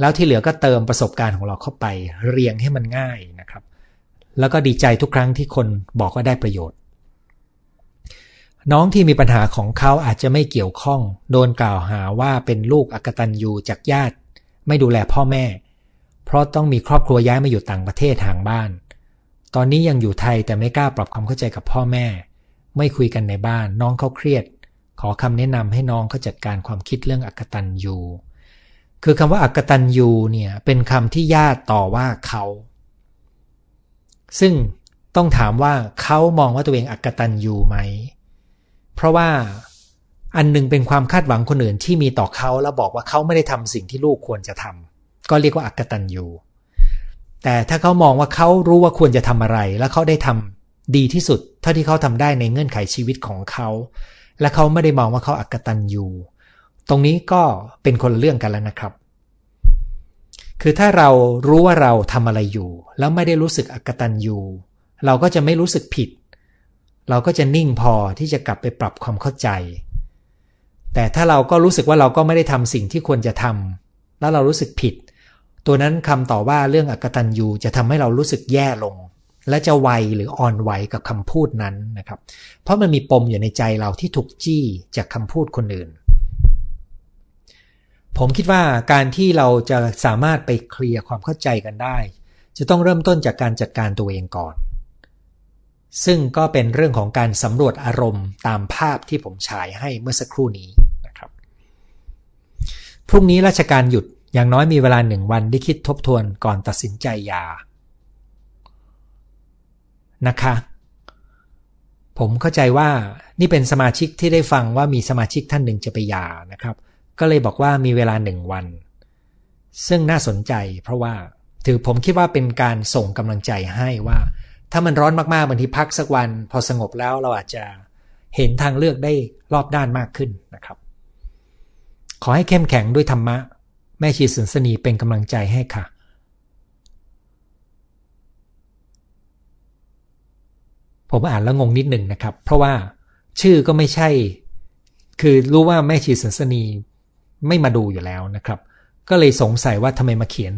แล้วที่เหลือก็เติมประสบการณ์ของเราเข้าไป เรียงให้มันง่ายนะครับ แล้วก็ดีใจทุกครั้งที่คนบอกว่าได้ประโยชน์ น้องที่มีปัญหาของเขาอาจจะไม่เกี่ยวข้อง โดนกล่าวหาว่าเป็นลูกอกตันยูจากญาติ ไม่ดูแลพ่อแม่ เพราะต้องมีครอบครัวย้ายมาอยู่ต่างประเทศห่างบ้าน ตอนนี้ยังอยู่ไทยแต่ไม่กล้าปรับความเข้าใจกับพ่อแม่ ไม่คุยกันในบ้าน น้องเขาเครียด ขอคำแนะนำให้น้องเขาจัดการความคิดเรื่องอกตันยู คือคำว่าอักตันยูเนี่ยเป็นคำที่ญาติต่อว่าเขา ซึ่งต้องถามว่าเขามองว่าตัวเองอักตันยูไหม เพราะว่าอันนึงเป็นความคาดหวังคนอื่นที่มีต่อเขาแล้วบอกว่าเขาไม่ได้ทำสิ่งที่ลูกควรจะทำก็เรียกว่าอักตันยูแต่ถ้าเขามองว่าเขารู้ว่าควรจะทำอะไร แล้วเขาได้ทำดีที่สุด เท่าที่เขาทำได้ในเงื่อนไขชีวิตของเขา และเขาไม่ได้มองว่าเขาอักตันยู ตรงนี้ก็เป็นคนละเรื่องกันแล้วนะครับ คือถ้าเรารู้ว่าเราทำอะไรอยู่ แล้วไม่ได้รู้สึกอักตันยูเราก็จะไม่รู้สึกผิด เราก็จะนิ่งพอที่จะกลับไปปรับความเข้าใจ แต่ถ้าเราก็รู้สึกว่าเราก็ไม่ได้ทำสิ่งที่ควรจะทำแล้วเรารู้สึกผิด ตัวนั้นคำต่อว่าเรื่องอักตันยูจะทำให้เรารู้สึกแย่ลงและจะไวหรืออ่อนไหวกับคำพูดนั้นนะครับ เพราะมันมีปมอยู่ในใจเราที่ถูกจี้จากคำพูดคนอื่น ผมคิดว่าการที่เราจะสามารถไปเคลียร์ความเข้าใจกันได้ จะต้องเริ่มต้นจากการจัดการตัวเองก่อน ซึ่งก็เป็นเรื่องของการสำรวจอารมณ์ตามภาพที่ผมฉายให้เมื่อสักครู่นี้นะครับ พรุ่งนี้ราชการหยุดอย่างน้อยมีเวลาหนึ่งวันได้คิดทบทวนก่อนตัดสินใจยา นะคะ ผมเข้าใจว่านี่เป็นสมาชิกที่ได้ฟังว่ามีสมาชิกท่านหนึ่งจะไปยานะครับ ก็เลยบอกว่ามีเวลาหนึ่งวัน ซึ่งน่าสนใจ เพราะว่าถือผมคิดว่าเป็นการส่งกำลังใจให้ว่า ถ้ามันร้อนมากๆบางทีพักสักวัน พอสงบแล้วเราอาจจะเห็นทางเลือกได้รอบด้านมากขึ้นนะครับ ขอให้เข้มแข็งด้วยธรรมะ แม่ชีสันสนีเป็นกำลังใจให้ค่ะ ผมอ่านแล้วงงนิดหนึ่งนะครับ เพราะว่าชื่อก็ไม่ใช่ คือรู้ว่าแม่ชีสันสนี ไม่มาดูอยู่แล้วนะครับ ก็เลยสงสัยว่าทำไมมาเขียน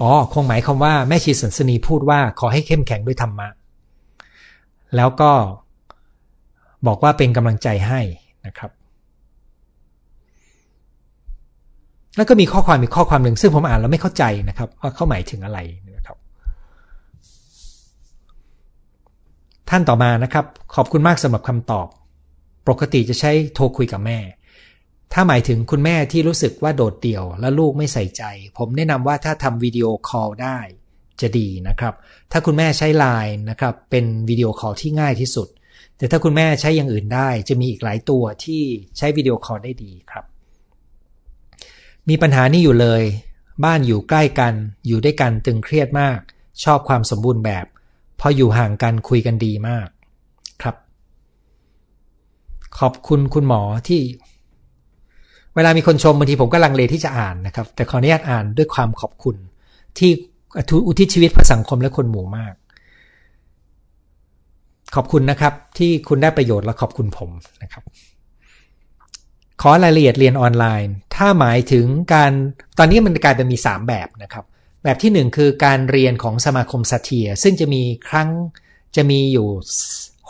อ๋อ คงหมายความว่าแม่ชีสันสนีพูดว่าขอให้เข้มแข็งด้วยธรรมะ แล้วก็บอกว่าเป็นกำลังใจให้นะครับ แล้วก็มีข้อความอีกข้อความหนึ่งซึ่งผมอ่านแล้วไม่เข้าใจนะครับ ว่าเขาหมายถึงอะไรนะครับ ท่านต่อมานะครับ ขอบคุณมากสำหรับคำตอบ ปกติจะใช้โทรคุยกับแม่ ถ้าหมายถึงคุณแม่ที่รู้สึกว่าโดดเดี่ยว และลูกไม่ใส่ใจ ผมแนะนำว่าถ้าทำวิดีโอคอลได้ จะดีนะครับ ถ้าคุณแม่ใช้ไลน์นะครับเป็นวิดีโอคอลที่ง่ายที่สุด แต่ถ้าคุณแม่ใช้อย่างอื่นได้ จะมีอีกหลายตัวที่ใช้วิดีโอคอลได้ดีครับ มีปัญหานี้อยู่เลย บ้านอยู่ใกล้กัน อยู่ด้วยกันตึงเครียดมาก ชอบความสมบูรณ์แบบ พออยู่ห่างกันคุยกันดีมากครับ ขอบคุณคุณหมอที่ เวลามีคนชมบางทีผมก็ลังเลที่จะอ่านนะครับ แต่ขออนุญาตอ่านด้วยความขอบคุณ ที่อุทิศชีวิตเพื่อสังคมและคนหมู่มาก ขอบคุณนะครับ ที่คุณได้ประโยชน์และขอบคุณผมนะครับ ขอรายละเอียดเรียนออนไลน์ ถ้าหมายถึงการตอนนี้มันกลายเป็นมี 3 แบบนะครับแบบที่ 1 คือการเรียนของสมาคมสัตเทียซึ่งจะมีครั้งจะมีอยู่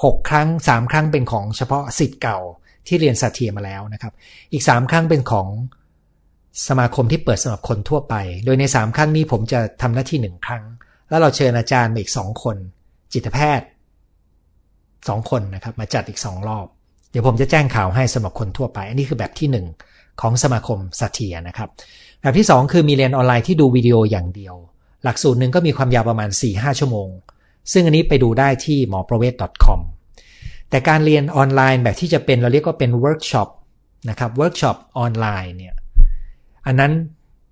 6 ครั้ง 3 ครั้งเป็นของเฉพาะสิทธิ์เก่าที่เรียนสัตเทียมาแล้วนะครับ อีก 3 ครั้งเป็นของสมาคมที่เปิดสำหรับคนทั่วไป โดยใน 3 ครั้งนี้ผมจะทำหน้าที่ 1 ครั้ง แล้วเราเชิญอาจารย์มาอีก 2 คน จิตแพทย์ 2 คนนะครับมาจัดอีก 2 รอบ เดี๋ยวผมจะแจ้งข่าวให้สำหรับคนทั่วไป อันนี้คือแบบที่ 1 ของสมาคมซาเทียนะครับ แบบที่ 2 คือมีเรียนออนไลน์ที่ดูวิดีโออย่างเดียว หลักสูตรหนึ่งก็มีความยาวประมาณ 4-5 ชั่วโมง ซึ่งอันนี้ไปดูได้ที่หมอประเวศ .com แต่การเรียนออนไลน์แบบที่จะเป็นเราเรียกว่าเป็นเวิร์กช็อปนะครับเวิร์กช็อปออนไลน์เนี่ยอันนั้น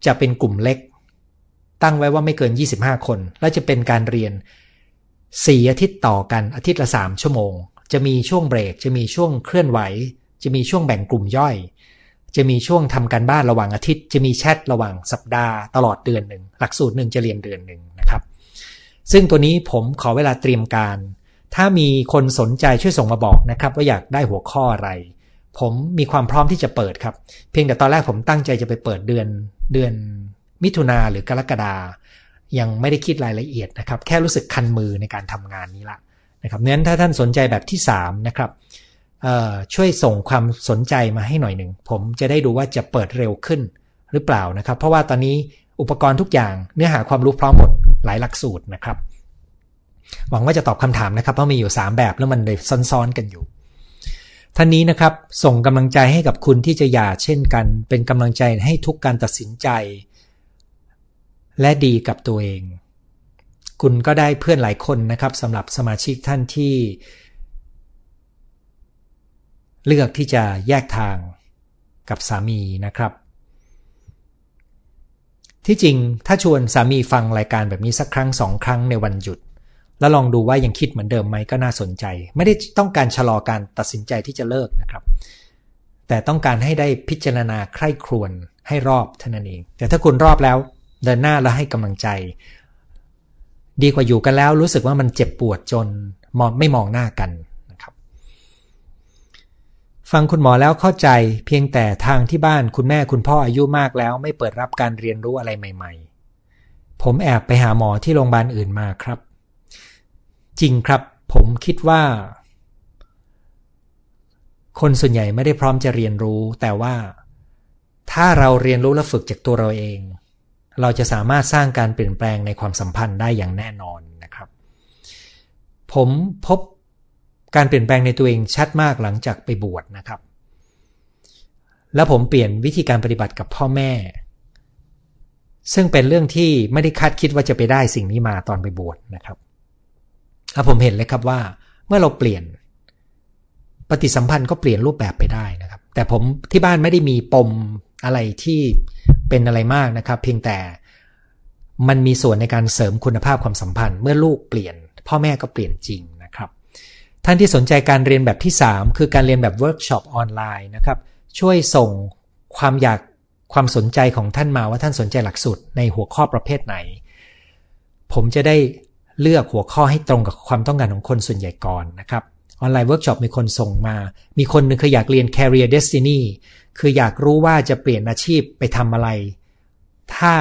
จะเป็นกลุ่มเล็ก ตั้งไว้ว่าไม่เกิน 25 คน และจะเป็นการเรียน 4 อาทิตย์ต่อกันอาทิตย์ละ 3 ชั่วโมง จะมีช่วงเบรก จะมีช่วงเคลื่อนไหว จะมีช่วงแบ่งกลุ่มย่อย จะมีช่วงทำการบ้านระหว่างอาทิตย์ จะมีแชทระหว่างสัปดาห์ตลอดเดือนหนึ่งหลักสูตรหนึ่งจะเรียนเดือนหนึ่งนะครับ ซึ่งตัวนี้ผมขอเวลาเตรียมการ ถ้ามีคนสนใจช่วยส่งมาบอกนะครับ ว่าอยากได้หัวข้ออะไร ผมมีความพร้อมที่จะเปิดครับ เพียงแต่ตอนแรกผมตั้งใจจะไปเปิดเดือนเดือนมิถุนาหรือกรกฎายังไม่ได้คิดรายละเอียดนะครับ แค่รู้สึกคันมือในการทำงานนี้ละนะครับเนั้นถ้าท่านสนใจแบบที่3นะครับช่วยส่งความสนใจมาให้หน่อยหนึ่ง ผมจะได้ดูว่าจะเปิดเร็วขึ้นหรือเปล่านะครับ เพราะว่าตอนนี้อุปกรณ์ทุกอย่างเนื้อหาความรู้พร้อมหมดหลายหลักสูตรนะครับ หวังว่าจะตอบคำถามนะครับ เพราะมีอยู่ 3 แบบแล้วมันเลยซ้อนๆกันอยู่ ท่านนี้นะครับส่งกำลังใจให้กับคุณที่จะหย่าเช่นกัน เป็นกำลังใจให้ทุกการตัดสินใจ และดีกับตัวเอง คุณก็ได้เพื่อนหลายคนนะครับสำหรับสมาชิกท่านที่ เลือกที่จะแยกทางกับสามีนะครับที่จริงถ้าชวนสามีฟังรายการแบบนี้สักครั้งสองครั้งในวันหยุด แล้วลองดูว่ายังคิดเหมือนเดิมไหมก็น่าสนใจ ไม่ได้ต้องการชะลอการตัดสินใจที่จะเลิกนะครับ แต่ต้องการให้ได้พิจารณาใคร่ครวญให้รอบเท่านั้นเอง แต่ถ้าคุณรอบแล้ว เดินหน้าแล้วให้กำลังใจ ดีกว่าอยู่กันแล้วรู้สึกว่ามันเจ็บปวดจนมองไม่มองหน้ากันนะครับ ฟังคุณหมอแล้วเข้าใจเพียงแต่ทางที่บ้านคุณแม่คุณพ่ออายุมากแล้ว ไม่เปิดรับการเรียนรู้อะไรใหม่ ๆ ผมแอบไปหาหมอที่โรงพยาบาลอื่นมาครับ จริงครับ ผมคิดว่า คนส่วนใหญ่ไม่ได้พร้อมจะเรียนรู้ แต่ว่าถ้าเราเรียนรู้และฝึกจากตัวเราเอง เราจะสามารถสร้างการเปลี่ยนแปลงในความสัมพันธ์ได้อย่างแน่นอนนะครับ ผมพบการเปลี่ยนแปลงในตัวเองชัดมากหลังจากไปบวชนะครับ แล้วผมเปลี่ยนวิธีการปฏิบัติกับพ่อแม่ ซึ่งเป็นเรื่องที่ไม่ได้คาดคิดว่าจะไปได้สิ่งนี้มาตอนไปบวชนะครับ แล้วผมเห็นเลยครับว่าเมื่อเราเปลี่ยนปฏิสัมพันธ์ก็เปลี่ยนรูปแบบไปได้นะครับ แต่ผมที่บ้านไม่ได้มีปมอะไรที่เป็นอะไรมากนะครับ เพียงแต่มันมีส่วนในการเสริมคุณภาพความสัมพันธ์ เมื่อลูกเปลี่ยน พ่อแม่ก็เปลี่ยนจริงนะครับ ท่านที่สนใจการเรียนแบบที่ 3 คือการเรียนแบบเวิร์กช็อปออนไลน์นะครับ ช่วยส่งความอยากความสนใจของท่านมาว่าท่านสนใจหลักสูตรในหัวข้อประเภทไหน ผมจะได้ เลือกหัวข้อให้ตรงกับความต้องการของคนส่วนใหญ่ก่อนนะครับออนไลน์เวิร์กช็อปมีคนส่งมา มีคนนึงคืออยากเรียน career destiny คืออยากรู้ว่าจะเปลี่ยนอาชีพไปทำอะไร ถ้า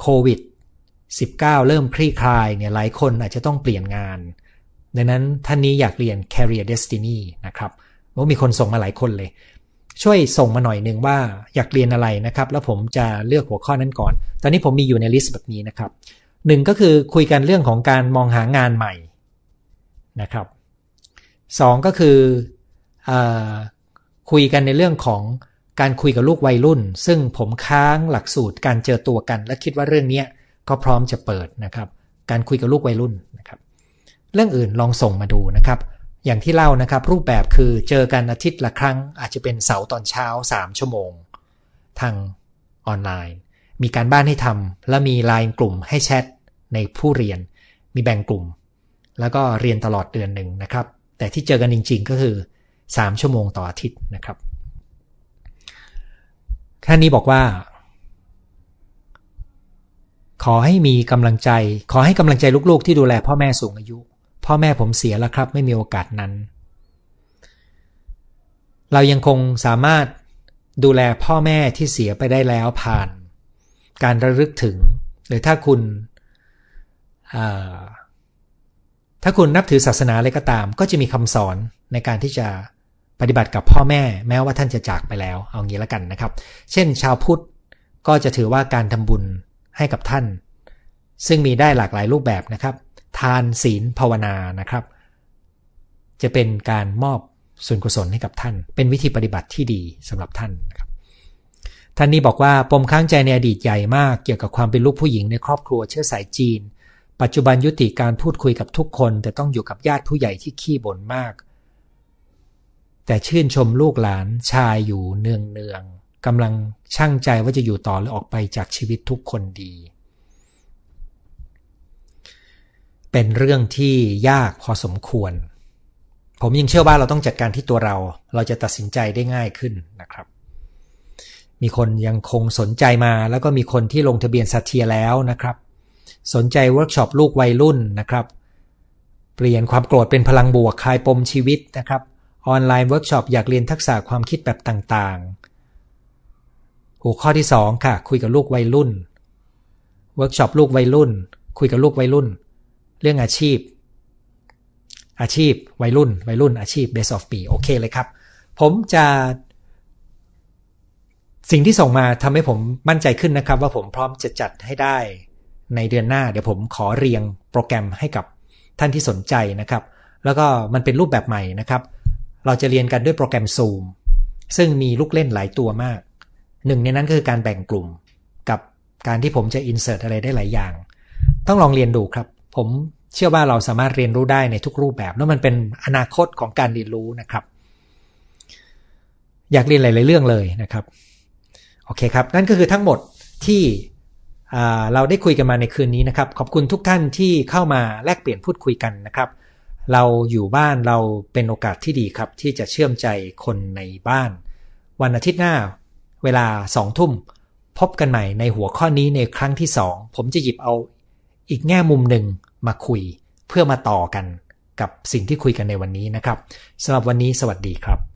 โควิด19 เริ่มคลี่คลายเนี่ยหลายคนอาจจะต้องเปลี่ยนงาน ดังนั้นท่านนี้อยากเรียน Career Destiny นะครับว่ามีคนส่งมาหลายคนเลย ช่วยส่งมาหน่อยหนึ่งว่าอยากเรียนอะไรนะครับ แล้วผมจะเลือกหัวข้อนั้นก่อน ตอนนี้ผมมีอยู่ในลิสต์แบบนี้นะครับ หนึ่งก็คือคุยกันเรื่องของการมองหางานใหม่นะครับสองก็คืออคุยกันในเรื่องของการคุยกับลูกวัยรุ่น ซึ่งผมค้างหลักสูตรการเจอตัวกัน และคิดว่าเรื่องนี้ก็พร้อมจะเปิดนะครับ การคุยกับลูกวัยรุ่นนะครับ เรื่องอื่นลองส่งมาดูนะครับ อย่างที่เล่านะครับ รูปแบบคือเจอกันอาทิตย์ละครั้ง อาจจะเป็นเสาร์ตอนเช้า 3 ชั่วโมง ทางออนไลน์ มีการบ้านให้ทำและมีไลน์กลุ่มให้แชท ในผู้เรียนมีแบ่งกลุ่ม แล้วก็เรียนตลอดเดือนหนึ่งนะครับ แต่ที่เจอกันจริง ๆ ก็คือ 3 ชั่วโมงต่ออาทิตย์นะครับท่านนี้บอกว่า ขอให้มีกำลังใจ ขอให้กำลังใจลูกๆ ที่ดูแลพ่อแม่สูงอายุ พ่อแม่ผมเสียแล้วครับ ไม่มีโอกาสนั้น เรายังคงสามารถดูแลพ่อแม่ที่เสียไปได้แล้วผ่าน การระลึกถึง หรือถ้าคุณ ถ้าคุณนับถือศาสนาอะไรก็ตาม ก็จะมีคำสอนในการที่จะปฏิบัติกับพ่อแม่แม้ว่าท่านจะจากไปแล้ว เอางี้แล้วกันนะครับ เช่น ชาวพุทธก็จะถือว่าการทำบุญให้กับท่าน ซึ่งมีได้หลากหลายรูปแบบนะครับ ทานศีลภาวนานะครับ จะเป็นการมอบส่วนกุศลให้กับท่าน เป็นวิธีปฏิบัติที่ดีสำหรับท่านนะครับ ท่านนี้บอกว่าปมค้างใจในอดีตใหญ่มาก เกี่ยวกับความเป็นลูกผู้หญิงในครอบครัวเชื้อสายจีน ปัจจุบันยุติการพูดคุยกับทุกคน แต่ต้องอยู่กับญาติผู้ใหญ่ที่ขี้บ่นมาก แต่ชื่นชมลูกหลานชายอยู่เนืองเนืองกำลังช่างใจว่าจะอยู่ต่อหรือออกไปจากชีวิตทุกคนดี เป็นเรื่องที่ยากพอสมควร ผมยังเชื่อว่าเราต้องจัดการที่ตัวเรา เราจะตัดสินใจได้ง่ายขึ้นนะครับ มีคนยังคงสนใจมาแล้วก็มีคนที่ลงทะเบียนสัตเทียแล้วนะครับ สนใจเวิร์กช็อปลูกวัยรุ่นนะครับ เปลี่ยนความโกรธเป็นพลังบวกคลายปมชีวิตนะครับ ออนไลน์เวิร์กช็อปอยากเรียนทักษะความคิดแบบต่างๆ หัวข้อที่ 2 ค่ะ คุยกับลูกวัยรุ่น เวิร์กช็อปลูกวัยรุ่น คุยกับลูกวัยรุ่น เรื่องอาชีพ อาชีพ วัยรุ่น วัยรุ่น อาชีพ base of ปีโอเคเลยครับ ผมจะสิ่งที่ส่งมาทำให้ผมมั่นใจขึ้นนะครับ ว่าผมพร้อมจะจัดให้ได้ ในเดือนหน้าเดี๋ยวผมขอเรียงโปรแกรมให้กับท่านที่สนใจนะครับ แล้วก็มันเป็นรูปแบบใหม่นะครับ เราจะเรียนกันด้วยโปรแกรม Zoom ซึ่งมีลูกเล่นหลายตัวมาก หนึ่งในนั้นคือการแบ่งกลุ่ม กับการที่ผมจะ insert อะไรได้หลายอย่าง ต้องลองเรียนดูครับ ผมเชื่อว่าเราสามารถเรียนรู้ได้ในทุกรูปแบบ แล้วมันเป็นอนาคตของการเรียนรู้นะครับ อยากเรียนหลาย ๆ เรื่องเลยนะครับ โอเคครับ นั่นก็คือทั้งหมดที่ เราได้คุยกันมาในคืนนี้นะครับ ขอบคุณทุกท่านที่เข้ามาแลกเปลี่ยนพูดคุยกันนะครับ เราอยู่บ้านเราเป็นโอกาสที่ดีครับ ที่จะเชื่อมใจคนในบ้าน วันอาทิตย์หน้า เวลาสองทุ่ม พบกันใหม่ในหัวข้อนี้ในครั้งที่สองผมจะหยิบเอาอีกแง่มุมหนึ่งมาคุยเพื่อมาต่อกันกับสิ่งที่คุยกันในวันนี้นะครับสำหรับวันนี้สวัสดีครับ